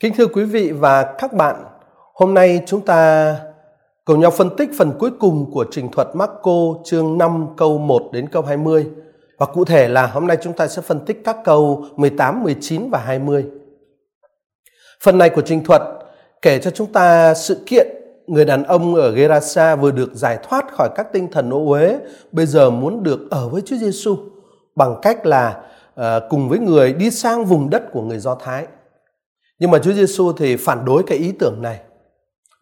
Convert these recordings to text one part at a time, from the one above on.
Kính thưa quý vị và các bạn, hôm nay chúng ta cùng nhau phân tích phần cuối cùng của trình thuật Marco chương 5 câu 1 đến câu 20. Và cụ thể là hôm nay chúng ta sẽ phân tích các câu 18, 19 và 20. Phần này của trình thuật kể cho chúng ta sự kiện người đàn ông ở Gerasa vừa được giải thoát khỏi các tinh thần ô uế, bây giờ muốn được ở với Chúa Giêsu bằng cách là uh, cùng với người đi sang vùng đất của người Do Thái. Nhưng mà Chúa Giêsu thì phản đối cái ý tưởng này.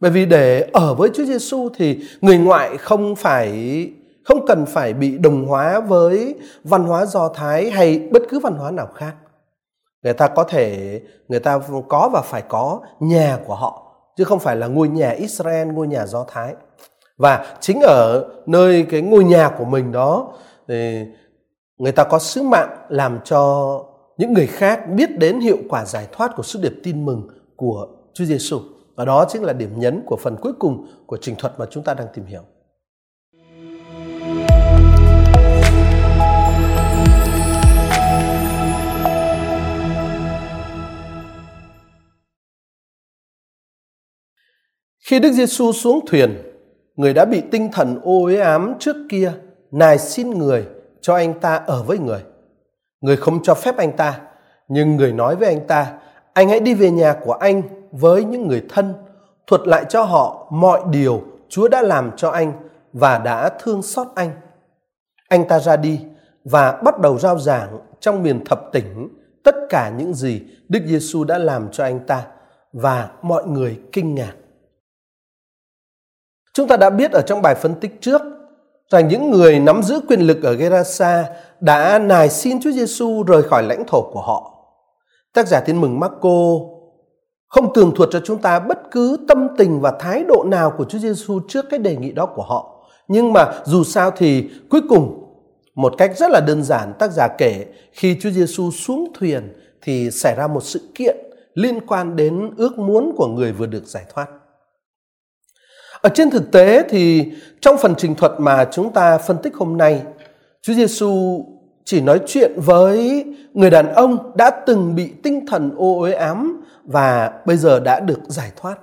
Bởi vì để ở với Chúa Giêsu thì người ngoại không phải không cần phải bị đồng hóa với văn hóa Do Thái hay bất cứ văn hóa nào khác. Người ta có thể người ta có và phải có nhà của họ chứ không phải là ngôi nhà Israel, ngôi nhà Do Thái. Và chính ở nơi cái ngôi nhà của mình đó thì người ta có sứ mạng làm cho những người khác biết đến hiệu quả giải thoát của sứ điệp tin mừng của Chúa Giêsu. Và đó chính là điểm nhấn của phần cuối cùng của trình thuật mà chúng ta đang tìm hiểu. Khi Đức Giêsu xuống thuyền, người đã bị tinh thần ô uế ám trước kia nài xin người cho anh ta ở với người. Người không cho phép anh ta, nhưng người nói với anh ta, anh hãy đi về nhà của anh với những người thân, thuật lại cho họ mọi điều Chúa đã làm cho anh và đã thương xót anh. Anh ta ra đi và bắt đầu rao giảng trong miền thập tỉnh tất cả những gì Đức Giêsu đã làm cho anh ta và mọi người kinh ngạc. Chúng ta đã biết ở trong bài phân tích trước rằng những người nắm giữ quyền lực ở Gerasa đã nài xin Chúa Giêsu rời khỏi lãnh thổ của họ. Tác giả tin mừng Marco không tường thuật cho chúng ta bất cứ tâm tình và thái độ nào của Chúa Giêsu trước cái đề nghị đó của họ. Nhưng mà dù sao thì cuối cùng một cách rất là đơn giản tác giả kể khi Chúa Giêsu xuống thuyền thì xảy ra một sự kiện liên quan đến ước muốn của người vừa được giải thoát. Ở trên thực tế thì trong phần trình thuật mà chúng ta phân tích hôm nay, Chúa Giêsu chỉ nói chuyện với người đàn ông đã từng bị tinh thần ô uế ám và bây giờ đã được giải thoát.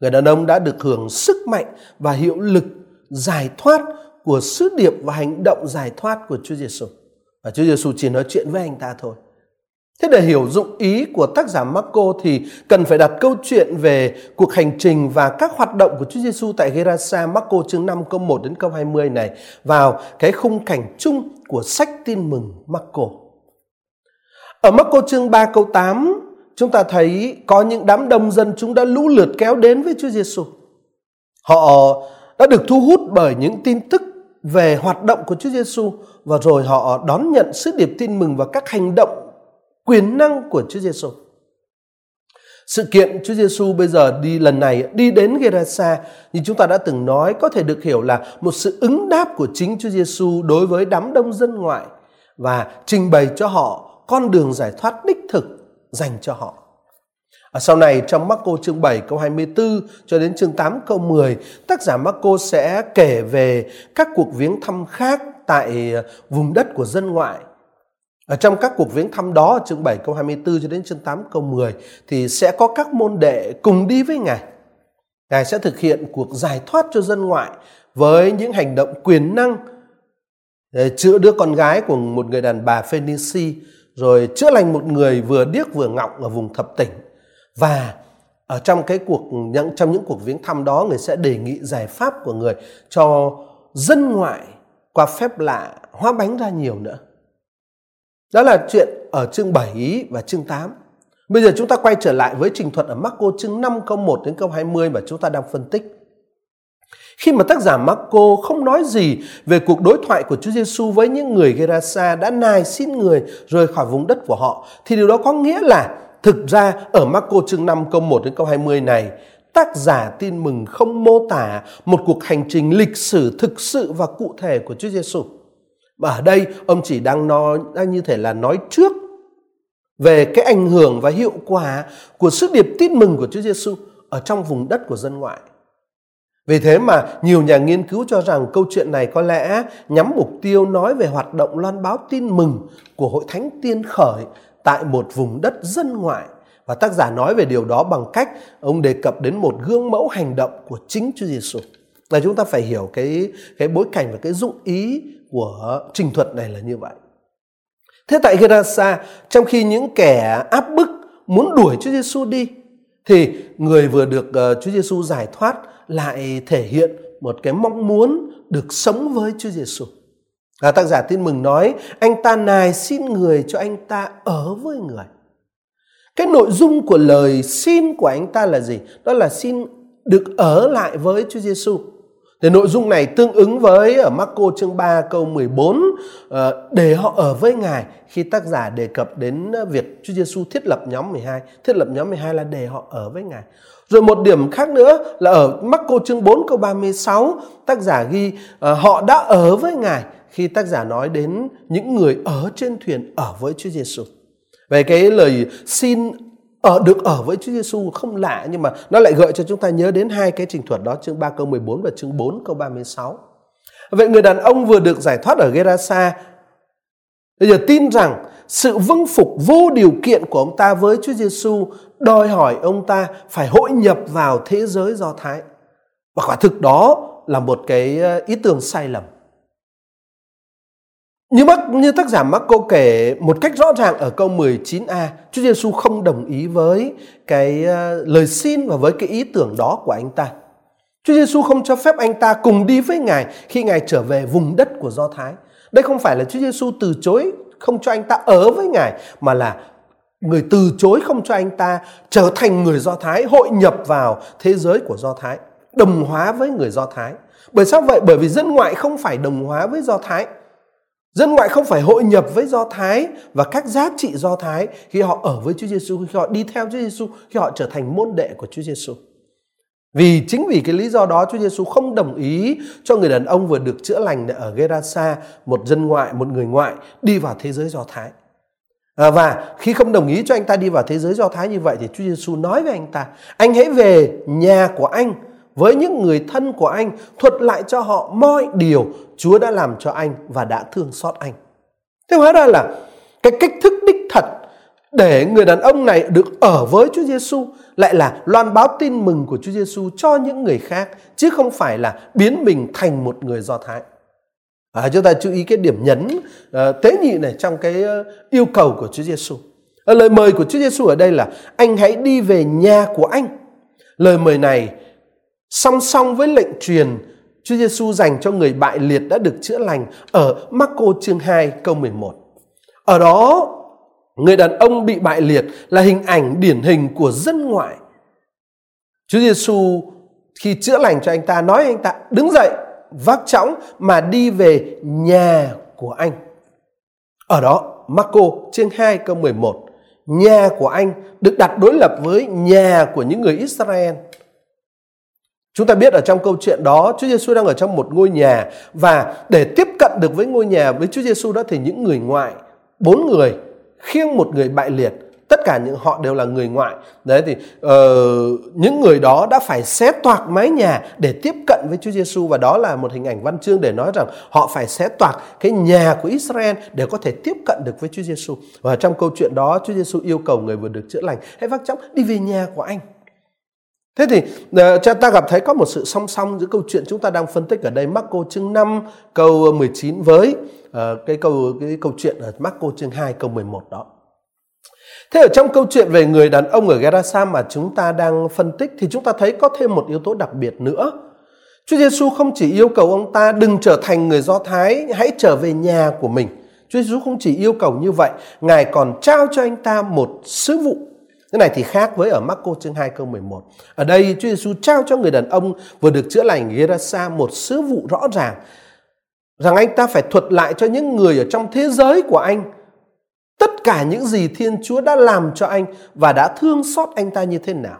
Người đàn ông đã được hưởng sức mạnh và hiệu lực giải thoát của sứ điệp và hành động giải thoát của Chúa Giêsu. Và Chúa Giêsu chỉ nói chuyện với anh ta thôi. Thế để hiểu dụng ý của tác giả Marco thì cần phải đặt câu chuyện về cuộc hành trình và các hoạt động của Chúa Giêsu tại Gerasa, Marco chương 5 câu 1 đến câu 20 này, vào cái khung cảnh chung của sách tin mừng Marco. Ở Marco chương 3 câu 8 chúng ta thấy có những đám đông dân chúng đã lũ lượt kéo đến với Chúa Giêsu. Họ đã được thu hút bởi những tin tức về hoạt động của Chúa Giêsu và rồi họ đón nhận sứ điệp tin mừng và các hành động quyền năng của Chúa Giêsu. Sự kiện Chúa Giêsu bây giờ đi lần này đi đến Gerasa như chúng ta đã từng nói có thể được hiểu là một sự ứng đáp của chính Chúa Giêsu đối với đám đông dân ngoại và trình bày cho họ con đường giải thoát đích thực dành cho họ. Ở sau này trong Marco chương 7 câu 24 cho đến chương 8 câu 10, tác giả Marco sẽ kể về các cuộc viếng thăm khác tại ờ, vùng đất của dân ngoại ở trong các cuộc viếng thăm đó, chương 7 câu 24 cho đến chương 8 câu 10 thì sẽ có các môn đệ cùng đi với Ngài. Ngài sẽ thực hiện cuộc giải thoát cho dân ngoại với những hành động quyền năng để chữa đứa con gái của một người đàn bà Phoenici rồi chữa lành một người vừa điếc vừa ngọng ở vùng thập tỉnh và ở trong cái cuộc những trong những cuộc viếng thăm đó người sẽ đề nghị giải pháp của người cho dân ngoại qua phép lạ hóa bánh ra nhiều nữa đó là chuyện ở chương 7 và chương 8. Bây giờ chúng ta quay trở lại với trình thuật ở Marco chương 5 câu 1 đến câu 20 mà chúng ta đang phân tích. Khi mà tác giả Marco không nói gì về cuộc đối thoại của Chúa Giêsu với những người Gerasa đã nài xin người rời khỏi vùng đất của họ, thì điều đó có nghĩa là thực ra ở Marco chương 5 câu 1 đến câu 20 này, tác giả tin mừng không mô tả một cuộc hành trình lịch sử thực sự và cụ thể của Chúa Giêsu. Và ở đây, ông chỉ đang nói đang như thể là nói trước về cái ảnh hưởng và hiệu quả của sứ điệp tin mừng của Chúa Giêsu ở trong vùng đất của dân ngoại. Vì thế mà nhiều nhà nghiên cứu cho rằng câu chuyện này có lẽ nhắm mục tiêu nói về hoạt động loan báo tin mừng của Hội Thánh Tiên Khởi tại một vùng đất dân ngoại Và tác giả nói về điều đó bằng cách ông đề cập đến một gương mẫu hành động của chính Chúa Giêsu. Là chúng ta phải hiểu cái cái bối cảnh và cái dụng ý của trình thuật này là như vậy. Thế tại Gerasa, trong khi những kẻ áp bức muốn đuổi Chúa Giêsu đi, thì người vừa được ờ, Chúa Giêsu giải thoát lại thể hiện một cái mong muốn được sống với Chúa Giêsu. À, tác giả tin mừng nói anh ta nài xin người cho anh ta ở với người. Cái nội dung của lời xin của anh ta là gì? Đó là xin được ở lại với Chúa Giêsu. Thì nội dung này tương ứng với ở Marco chương 3 câu 14 ờ, để họ ở với Ngài khi tác giả đề cập đến ờ, việc Chúa Giêsu thiết lập nhóm 12. Thiết lập nhóm 12 là để họ ở với Ngài. Rồi một điểm khác nữa là ở Marco chương 4 câu 36 tác giả ghi họ đã ở với Ngài khi tác giả nói đến những người ở trên thuyền ở với Chúa Giêsu. Về cái lời xin ở được ở với Chúa Giêsu không lạ, nhưng mà nó lại gợi cho chúng ta nhớ đến hai cái trình thuật đó, chương 3 câu 14 và chương 4 câu 36. Vậy người đàn ông vừa được giải thoát ở Gerasa, bây giờ tin rằng sự vâng phục vô điều kiện của ông ta với Chúa Giêsu đòi hỏi ông ta phải hội nhập vào thế giới Do Thái. Và quả thực đó là một cái ờ, ý tưởng sai lầm. Như bác như tác giả Marco kể một cách rõ ràng ở câu 19a, Chúa Giêsu không đồng ý với cái ờ, lời xin và với cái ý tưởng đó của anh ta. Chúa Giêsu không cho phép anh ta cùng đi với Ngài khi Ngài trở về vùng đất của Do Thái. Đây không phải là Chúa Giêsu từ chối không cho anh ta ở với Ngài mà là người từ chối không cho anh ta trở thành người Do Thái, hội nhập vào thế giới của Do Thái, đồng hóa với người Do Thái. Bởi sao vậy? Bởi vì dân ngoại không phải đồng hóa với Do Thái Dân ngoại không phải hội nhập với Do Thái và các giá trị Do Thái khi họ ở với Chúa Giêsu, khi họ đi theo Chúa Giêsu, khi họ trở thành môn đệ của Chúa Giêsu. Vì chính vì cái lý do đó Chúa Giêsu không đồng ý cho người đàn ông vừa được chữa lành ở Gerasa, một dân ngoại, một người ngoại đi vào thế giới Do Thái. À, và khi không đồng ý cho anh ta đi vào thế giới Do Thái như vậy thì Chúa Giêsu nói với anh ta: "Anh hãy về nhà của anh với những người thân của anh, thuật lại cho họ mọi điều Chúa đã làm cho anh và đã thương xót anh. Thế hóa ra là cái cách thức đích thật để người đàn ông này được ở với Chúa Giêsu lại là loan báo tin mừng của Chúa Giêsu cho những người khác chứ không phải là biến mình thành một người Do Thái. À, chúng ta chú ý cái điểm nhấn uh, tế nhị này trong cái uh, yêu cầu của Chúa Giêsu. À, ờ, lời mời của Chúa Giêsu ở đây là anh hãy đi về nhà của anh. Lời mời này song song với lệnh truyền Chúa Giêsu dành cho người bại liệt đã được chữa lành ở Marco chương 2 câu 11. Ở đó, người đàn ông bị bại liệt là hình ảnh điển hình của dân ngoại. Chúa Giêsu khi chữa lành cho anh ta nói anh ta đứng dậy vác chõng mà đi về nhà của anh. Ở đó, Marco chương 2 câu 11, nhà của anh được đặt đối lập với nhà của những người Israel. Chúng ta biết ở trong câu chuyện đó Chúa Giêsu đang ở trong một ngôi nhà và để tiếp cận được với ngôi nhà với Chúa Giêsu đó thì những người ngoại bốn người khiêng một người bại liệt tất cả những họ đều là người ngoại. Đấy thì uh, những người đó đã phải xé toạc mái nhà để tiếp cận với Chúa Giêsu và đó là một hình ảnh văn chương để nói rằng họ phải xé toạc cái nhà của Israel để có thể tiếp cận được với Chúa Giêsu và trong câu chuyện đó Chúa Giêsu yêu cầu người vừa được chữa lành hãy vác chóng đi về nhà của anh. Thế thì ờ, cha ta gặp thấy có một sự song song giữa câu chuyện chúng ta đang phân tích ở đây Marco chương 5 câu 19 với uh, cái câu cái câu chuyện ở Marco chương 2 câu 11 đó. Thế ở trong câu chuyện về người đàn ông ở Gerasa mà chúng ta đang phân tích thì chúng ta thấy có thêm một yếu tố đặc biệt nữa. Chúa Giêsu không chỉ yêu cầu ông ta đừng trở thành người Do Thái, hãy trở về nhà của mình. Chúa Giêsu không chỉ yêu cầu như vậy, Ngài còn trao cho anh ta một sứ vụ cái này thì khác với ở Marco chương 2 câu 11. Ở đây Chúa Giêsu trao cho người đàn ông vừa được chữa lành Gerasa một sứ vụ rõ ràng rằng anh ta phải thuật lại cho những người ở trong thế giới của anh tất cả những gì Thiên Chúa đã làm cho anh và đã thương xót anh ta như thế nào.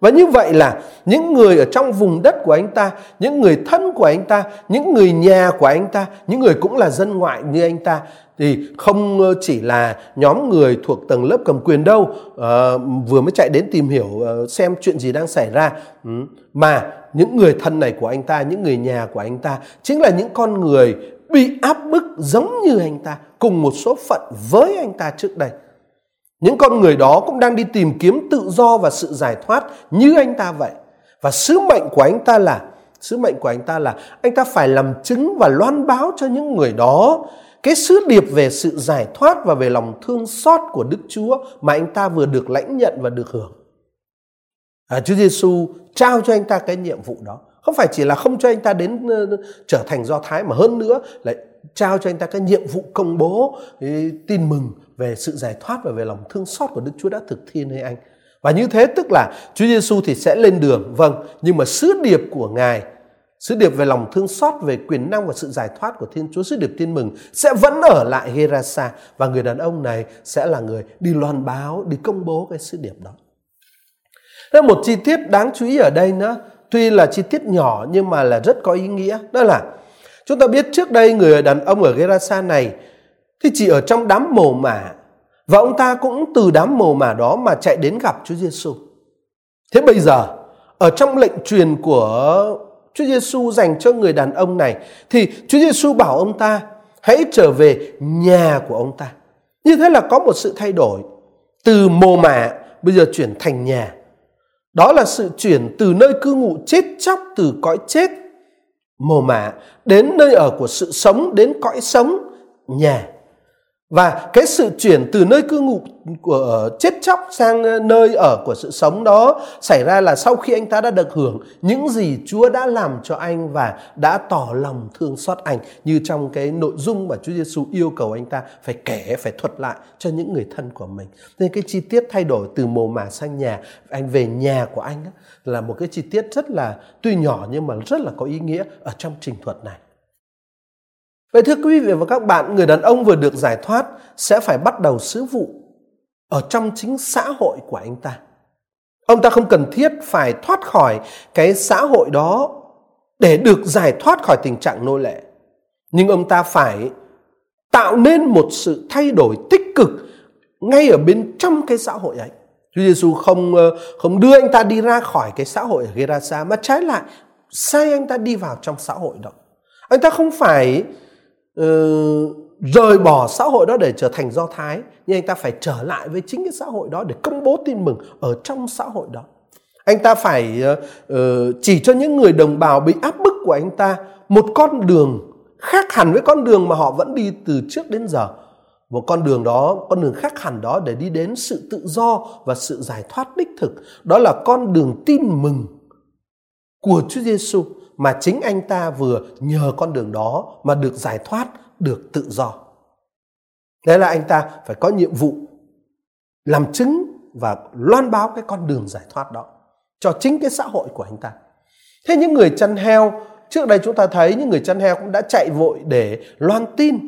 Và như vậy là những người ở trong vùng đất của anh ta, những người thân của anh ta, những người nhà của anh ta, những người cũng là dân ngoại như anh ta thì không ờ, chỉ là nhóm người thuộc tầng lớp cầm quyền đâu à, vừa mới chạy đến tìm hiểu ờ, xem chuyện gì đang xảy ra. Ừ, mà những người thân này của anh ta những người nhà của anh ta chính là những con người bị áp bức giống như anh ta cùng một số phận với anh ta trước đây. Những con người đó cũng đang đi tìm kiếm tự do và sự giải thoát như anh ta vậy. Và sứ mệnh của anh ta là sứ mệnh của anh ta là anh ta phải làm chứng và loan báo cho những người đó cái sứ điệp về sự giải thoát và về lòng thương xót của Đức Chúa mà anh ta vừa được lãnh nhận và được hưởng. À, Chúa Giêsu trao cho anh ta cái nhiệm vụ đó. Không phải chỉ là không cho anh ta đến uh, trở thành Do Thái mà hơn nữa lại trao cho anh ta cái nhiệm vụ công bố cái tin mừng về sự giải thoát và về lòng thương xót của Đức Chúa đã thực thi nơi anh. Và như thế tức là Chúa Giêsu thì sẽ lên đường, vâng, nhưng mà sứ điệp của Ngài Sứ điệp về lòng thương xót, về quyền năng và sự giải thoát của Thiên Chúa, sứ điệp tin mừng sẽ vẫn ở lại Gerasa và người đàn ông này sẽ là người đi loan báo, đi công bố cái sứ điệp đó. Thế một chi tiết đáng chú ý ở đây nữa, tuy là chi tiết nhỏ nhưng mà là rất có ý nghĩa, đó là chúng ta biết trước đây người đàn ông ở Gerasa này thì chỉ ở trong đám mồ mả, và ông ta cũng từ đám mồ mả đó mà chạy đến gặp Chúa Giêsu. Thế bây giờ, ở trong lệnh truyền của Chúa Giêsu dành cho người đàn ông này, thì Chúa Giêsu bảo ông ta, hãy trở về nhà của ông ta. Như thế là có một sự thay đổi từ mồ mả, bây giờ chuyển thành nhà. Đó là sự chuyển từ nơi cư ngụ chết chóc từ cõi chết, mồ mả, đến nơi ở của sự sống, đến cõi sống, nhà. Và cái sự chuyển từ nơi cư ngụ của ờ, chết chóc sang ờ, nơi ở của sự sống đó xảy ra là sau khi anh ta đã được hưởng những gì Chúa đã làm cho anh và đã tỏ lòng thương xót anh như trong cái nội dung mà Chúa Giêsu yêu cầu anh ta phải kể, phải thuật lại cho những người thân của mình. Nên cái chi tiết thay đổi từ mồ mả sang nhà, anh về nhà của anh là một cái chi tiết rất là tuy nhỏ nhưng mà rất là có ý nghĩa ở trong trình thuật này. Vậy thưa quý vị và các bạn, người đàn ông vừa được giải thoát sẽ phải bắt đầu sứ vụ ở trong chính xã hội của anh ta. Ông ta không cần thiết phải thoát khỏi cái xã hội đó để được giải thoát khỏi tình trạng nô lệ. Nhưng ông ta phải tạo nên một sự thay đổi tích cực ngay ở bên trong cái xã hội ấy. Chúa Giêsu không ờ, không đưa anh ta đi ra khỏi cái xã hội ở Gerasa mà trái lại sai anh ta đi vào trong xã hội đó. Anh ta không phải uh, rời bỏ xã hội đó để trở thành do thái nhưng anh ta phải trở lại với chính cái xã hội đó để công bố tin mừng ở trong xã hội đó. Anh ta phải uh, chỉ cho những người đồng bào bị áp bức của anh ta một con đường khác hẳn với con đường mà họ vẫn đi từ trước đến giờ. Một con đường đó con đường khác hẳn đó để đi đến sự tự do và sự giải thoát đích thực. Đó là con đường tin mừng của Chúa Giêsu mà chính anh ta vừa nhờ con đường đó mà được giải thoát, được tự do. Thế là anh ta phải có nhiệm vụ làm chứng và loan báo cái con đường giải thoát đó cho chính cái xã hội của anh ta. Thế những người chăn heo, trước đây chúng ta thấy những người chăn heo cũng đã chạy vội để loan tin.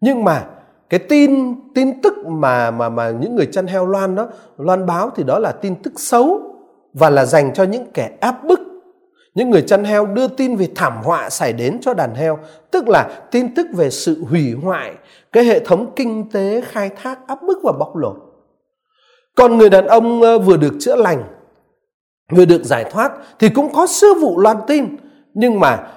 Nhưng mà cái tin tin tức mà mà mà những người chăn heo loan đó loan báo thì đó là tin tức xấu và là dành cho những kẻ áp bức những người chăn heo đưa tin về thảm họa xảy đến cho đàn heo, tức là tin tức về sự hủy hoại, cái hệ thống kinh tế khai thác áp bức và bóc lột. Còn người đàn ông ờ, vừa được chữa lành, vừa được giải thoát thì cũng có sứ vụ loan tin, nhưng mà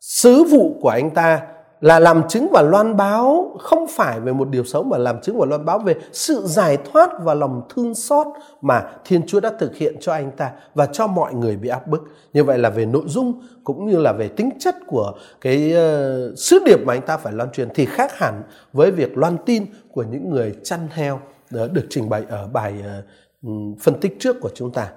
sứ vụ của anh ta là làm chứng và loan báo không phải về một điều xấu mà làm chứng và loan báo về sự giải thoát và lòng thương xót mà Thiên Chúa đã thực hiện cho anh ta và cho mọi người bị áp bức. Như vậy là về nội dung cũng như là về tính chất của cái uh, sứ điệp mà anh ta phải loan truyền thì khác hẳn với việc loan tin của những người chăn heo uh, được trình bày ở bài uh, phân tích trước của chúng ta.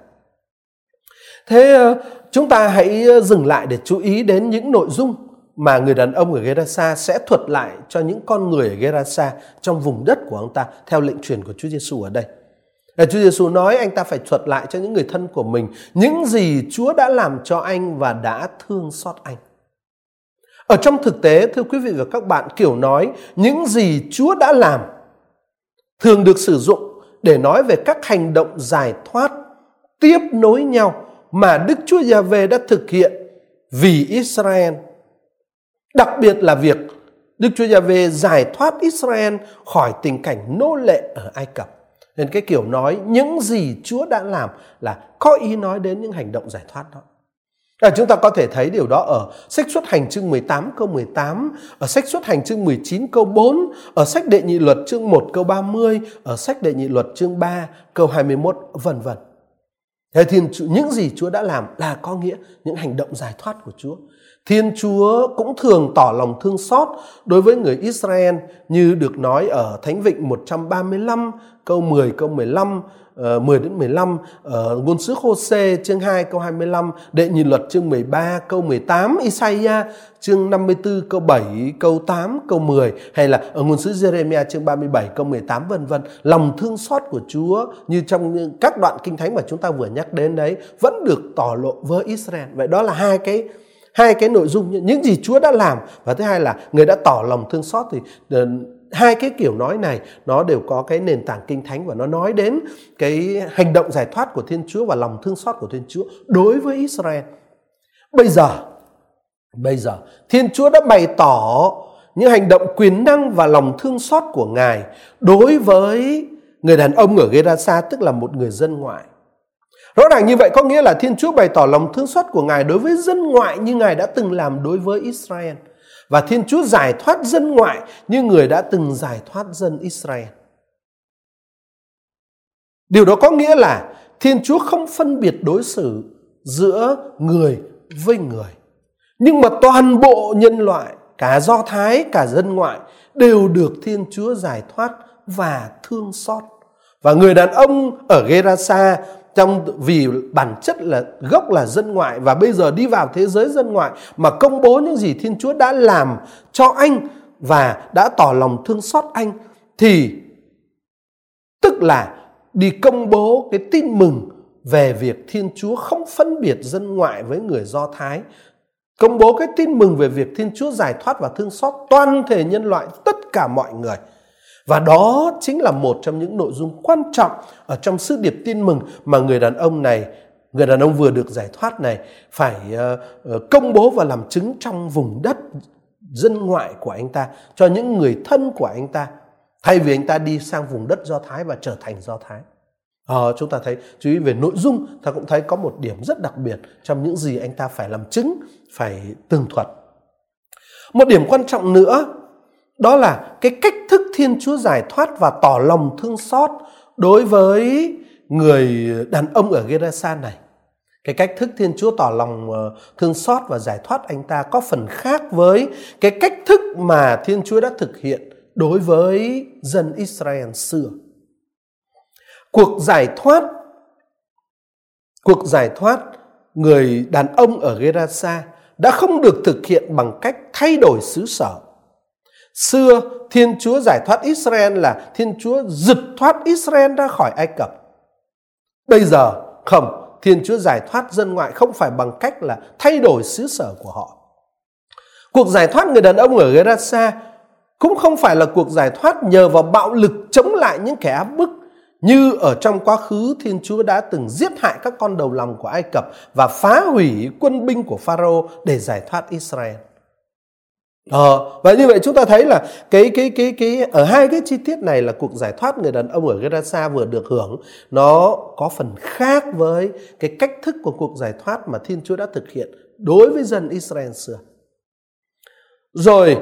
Thế uh, chúng ta hãy dừng lại để chú ý đến những nội dung mà người đàn ông ở Gerasa sẽ thuật lại cho những con người ở Gerasa trong vùng đất của ông ta theo lệnh truyền của Chúa Giêsu ở đây. Ờ, Chúa Giêsu nói anh ta phải thuật lại cho những người thân của mình những gì Chúa đã làm cho anh và đã thương xót anh. Ở trong thực tế, thưa quý vị và các bạn, kiểu nói những gì Chúa đã làm thường được sử dụng để nói về các hành động giải thoát tiếp nối nhau mà Đức Chúa Giêsu đã thực hiện vì Israel Đặc biệt là việc Đức Chúa Giê-hê giải thoát Israel khỏi tình cảnh nô lệ ở Ai Cập. Nên cái kiểu nói những gì Chúa đã làm là có ý nói đến những hành động giải thoát đó. À, chúng ta có thể thấy điều đó ở sách xuất hành chương 18 câu 18, ở sách xuất hành chương 19 câu 4, ở sách đệ nhị luật chương 1 câu 30, ở sách đệ nhị luật chương 3 câu 21 vân vân. Thế thì những gì Chúa đã làm là có nghĩa những hành động giải thoát của Chúa. Thiên Chúa cũng thường tỏ lòng thương xót đối với người Israel như được nói ở Thánh Vịnh 135 câu 10 câu 15 uh, 10 đến 15 ở ngôn sứ Hô-xê chương 2 câu 25, đệ nhị luật chương 13 câu 18, Isaiah chương 54 câu 7, câu 8, câu 10 hay là ở ngôn sứ Jeremiah chương 37 câu 18 vân vân. Lòng thương xót của Chúa như trong các đoạn kinh thánh mà chúng ta vừa nhắc đến đấy vẫn được tỏ lộ với Israel. Vậy đó là hai cái hai cái nội dung những gì Chúa đã làm và thứ hai là người đã tỏ lòng thương xót thì ờ, hai cái kiểu nói này nó đều có cái nền tảng kinh thánh và nó nói đến cái hành động giải thoát của Thiên Chúa và lòng thương xót của Thiên Chúa đối với Israel. Bây giờ, bây giờ Thiên Chúa đã bày tỏ những hành động quyền năng và lòng thương xót của Ngài đối với người đàn ông ở Gerasa tức là một người dân ngoại. Rõ ràng như vậy có nghĩa là Thiên Chúa bày tỏ lòng thương xót của Ngài đối với dân ngoại như Ngài đã từng làm đối với Israel. Và Thiên Chúa giải thoát dân ngoại như người đã từng giải thoát dân Israel. Điều đó có nghĩa là Thiên Chúa không phân biệt đối xử giữa người với người. Nhưng mà toàn bộ nhân loại, cả Do Thái, cả dân ngoại đều được Thiên Chúa giải thoát và thương xót. Và người đàn ông ở Gerasa trong vì bản chất là gốc là dân ngoại và bây giờ đi vào thế giới dân ngoại mà công bố những gì Thiên Chúa đã làm cho anh và đã tỏ lòng thương xót anh thì tức là đi công bố cái tin mừng về việc Thiên Chúa không phân biệt dân ngoại với người Do Thái. Công bố cái tin mừng về việc Thiên Chúa giải thoát và thương xót toàn thể nhân loại, tất cả mọi người. Và đó chính là một trong những nội dung quan trọng ở trong sứ điệp tin mừng mà người đàn ông này, người đàn ông vừa được giải thoát này phải ờ, ờ, công bố và làm chứng trong vùng đất dân ngoại của anh ta cho những người thân của anh ta thay vì anh ta đi sang vùng đất Do Thái và trở thành Do Thái. Ờ, chúng ta thấy chú ý về nội dung ta cũng thấy có một điểm rất đặc biệt trong những gì anh ta phải làm chứng phải tường thuật một điểm quan trọng nữa đó là cái cách thức Thiên Chúa giải thoát và tỏ lòng thương xót đối với người đàn ông ở Gerasa này. Cái cách thức Thiên Chúa tỏ lòng ờ, thương xót và giải thoát anh ta có phần khác với cái cách thức mà Thiên Chúa đã thực hiện đối với dân Israel xưa. Cuộc giải thoát, cuộc giải thoát người đàn ông ở Gerasa đã không được thực hiện bằng cách thay đổi xứ sở Xưa Thiên Chúa giải thoát Israel là Thiên Chúa giật thoát Israel ra khỏi Ai Cập. Bây giờ không, Thiên Chúa giải thoát dân ngoại không phải bằng cách là thay đổi xứ sở của họ. Cuộc giải thoát người đàn ông ở Gerasa cũng không phải là cuộc giải thoát nhờ vào bạo lực chống lại những kẻ áp bức như ở trong quá khứ Thiên Chúa đã từng giết hại các con đầu lòng của Ai Cập và phá hủy quân binh của Pharaoh để giải thoát Israel. Ờ, và như vậy chúng ta thấy là cái cái cái cái ở hai cái chi tiết này là cuộc giải thoát người đàn ông ở Gerasa vừa được hưởng nó có phần khác với cái cách thức của cuộc giải thoát mà Thiên Chúa đã thực hiện đối với dân Israel xưa. Rồi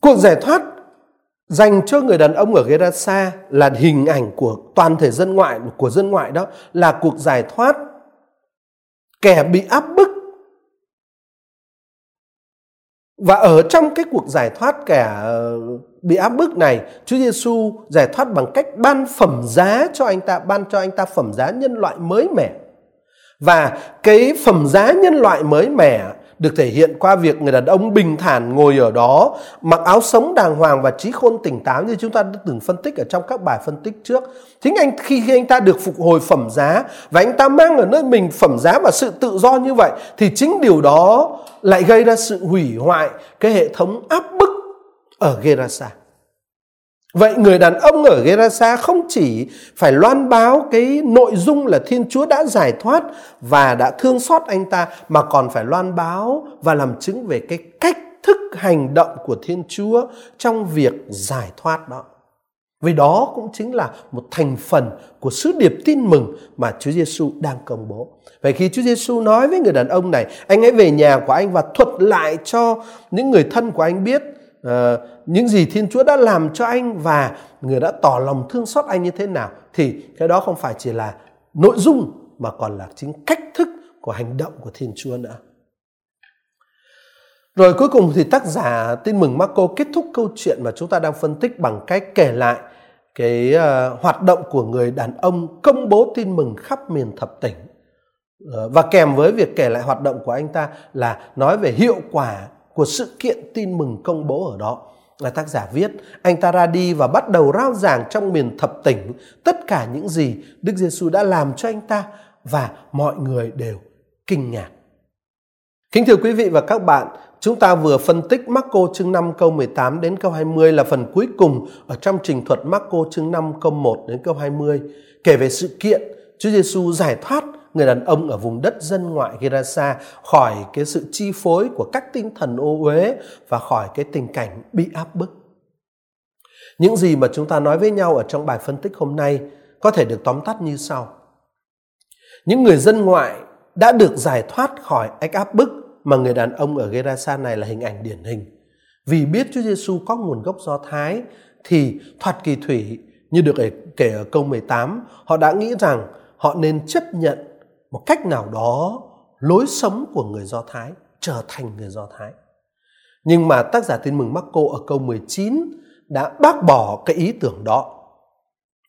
cuộc giải thoát dành cho người đàn ông ở Gerasa là hình ảnh của toàn thể dân ngoại của dân ngoại đó là cuộc giải thoát kẻ bị áp bức và ở trong cái cuộc giải thoát kẻ ờ, bị áp bức này, Chúa Giêsu giải thoát bằng cách ban phẩm giá cho anh ta, ban cho anh ta phẩm giá nhân loại mới mẻ. Và cái phẩm giá nhân loại mới mẻ được thể hiện qua việc người đàn ông bình thản ngồi ở đó, mặc áo sống đàng hoàng và trí khôn tỉnh táo như chúng ta đã từng phân tích ở trong các bài phân tích trước. Chính anh khi, khi anh ta được phục hồi phẩm giá và anh ta mang ở nơi mình phẩm giá và sự tự do như vậy thì chính điều đó lại gây ra sự hủy hoại cái hệ thống áp bức ở Gerasa. Vậy người đàn ông ở Gerasa không chỉ phải loan báo cái nội dung là Thiên Chúa đã giải thoát và đã thương xót anh ta mà còn phải loan báo và làm chứng về cái cách thức hành động của Thiên Chúa trong việc giải thoát đó. Vì đó cũng chính là một thành phần của sứ điệp tin mừng mà Chúa Giêsu đang công bố. Vậy khi Chúa Giêsu nói với người đàn ông này, anh hãy về nhà của anh và thuật lại cho những người thân của anh biết uh, những gì Thiên Chúa đã làm cho anh và người đã tỏ lòng thương xót anh như thế nào thì cái đó không phải chỉ là nội dung mà còn là chính cách thức của hành động của Thiên Chúa nữa. Rồi cuối cùng thì tác giả tin mừng Marco kết thúc câu chuyện mà chúng ta đang phân tích bằng cách kể lại cái uh, hoạt động của người đàn ông công bố tin mừng khắp miền thập tỉnh. Uh, và kèm với việc kể lại hoạt động của anh ta là nói về hiệu quả của sự kiện tin mừng công bố ở đó. Là tác giả viết, anh ta ra đi và bắt đầu rao giảng trong miền thập tỉnh tất cả những gì Đức Giêsu đã làm cho anh ta và mọi người đều kinh ngạc. Kính thưa quý vị và các bạn, chúng ta vừa phân tích Marco chương 5 câu 18 đến câu 20 là phần cuối cùng ở trong trình thuật Marco chương 5 câu 1 đến câu 20 kể về sự kiện Chúa Giêsu giải thoát người đàn ông ở vùng đất dân ngoại Gerasa khỏi cái sự chi phối của các tinh thần ô uế và khỏi cái tình cảnh bị áp bức. Những gì mà chúng ta nói với nhau ở trong bài phân tích hôm nay có thể được tóm tắt như sau. Những người dân ngoại đã được giải thoát khỏi ách áp bức mà người đàn ông ở Gerasa này là hình ảnh điển hình. Vì biết Chúa Giêsu có nguồn gốc Do Thái thì thoạt kỳ thủy như được kể ở câu 18, họ đã nghĩ rằng họ nên chấp nhận một cách nào đó lối sống của người Do Thái trở thành người Do Thái. Nhưng mà tác giả tin mừng Marco ở câu 19 đã bác bỏ cái ý tưởng đó.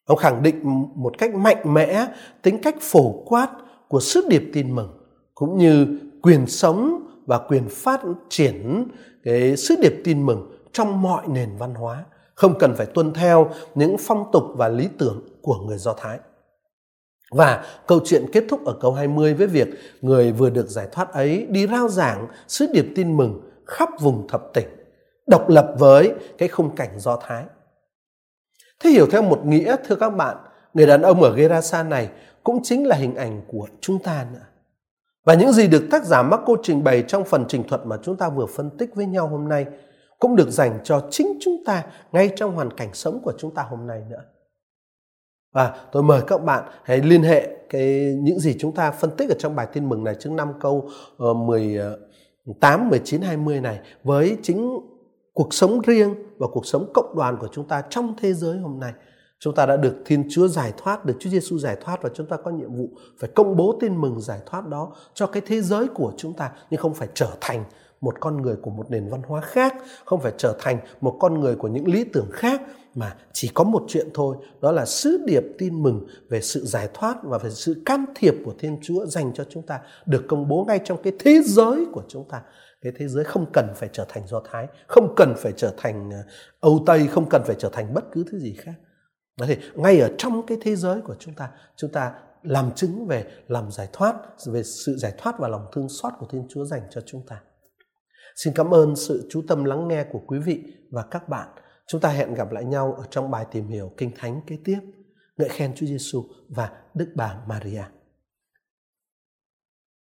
Ông khẳng định một cách mạnh mẽ tính cách phổ quát của sứ điệp tin mừng cũng như quyền sống và quyền phát triển cái sứ điệp tin mừng trong mọi nền văn hóa, không cần phải tuân theo những phong tục và lý tưởng của người Do Thái. Và câu chuyện kết thúc ở câu 20 với việc người vừa được giải thoát ấy đi rao giảng sứ điệp tin mừng khắp vùng thập tỉnh, độc lập với cái khung cảnh Do Thái. Thế hiểu theo một nghĩa thưa các bạn, người đàn ông ở Gerasa này cũng chính là hình ảnh của chúng ta nữa. Và những gì được tác giả Marco trình bày trong phần trình thuật mà chúng ta vừa phân tích với nhau hôm nay cũng được dành cho chính chúng ta ngay trong hoàn cảnh sống của chúng ta hôm nay nữa. Và tôi mời các bạn hãy liên hệ cái những gì chúng ta phân tích ở trong bài tin mừng này chương 5 câu 18, 19, 20 này với chính cuộc sống riêng và cuộc sống cộng đoàn của chúng ta trong thế giới hôm nay. Chúng ta đã được Thiên Chúa giải thoát, được Chúa Giêsu giải thoát và chúng ta có nhiệm vụ phải công bố tin mừng giải thoát đó cho cái thế giới của chúng ta nhưng không phải trở thành một con người của một nền văn hóa khác, không phải trở thành một con người của những lý tưởng khác mà chỉ có một chuyện thôi, đó là sứ điệp tin mừng về sự giải thoát và về sự can thiệp của Thiên Chúa dành cho chúng ta được công bố ngay trong cái thế giới của chúng ta. Cái thế giới không cần phải trở thành do thái không cần phải trở thành ờ, âu tây không cần phải trở thành bất cứ thứ gì khác. Đó thì ngay ở trong cái thế giới của chúng ta chúng ta làm chứng về làm giải thoát về sự giải thoát và lòng thương xót của thiên chúa dành cho chúng ta xin cảm ơn sự chú tâm lắng nghe của quý vị và các bạn. Chúng ta hẹn gặp lại nhau ở trong bài tìm hiểu kinh thánh kế tiếp. Ngợi khen chúa giêsu và đức bà maria.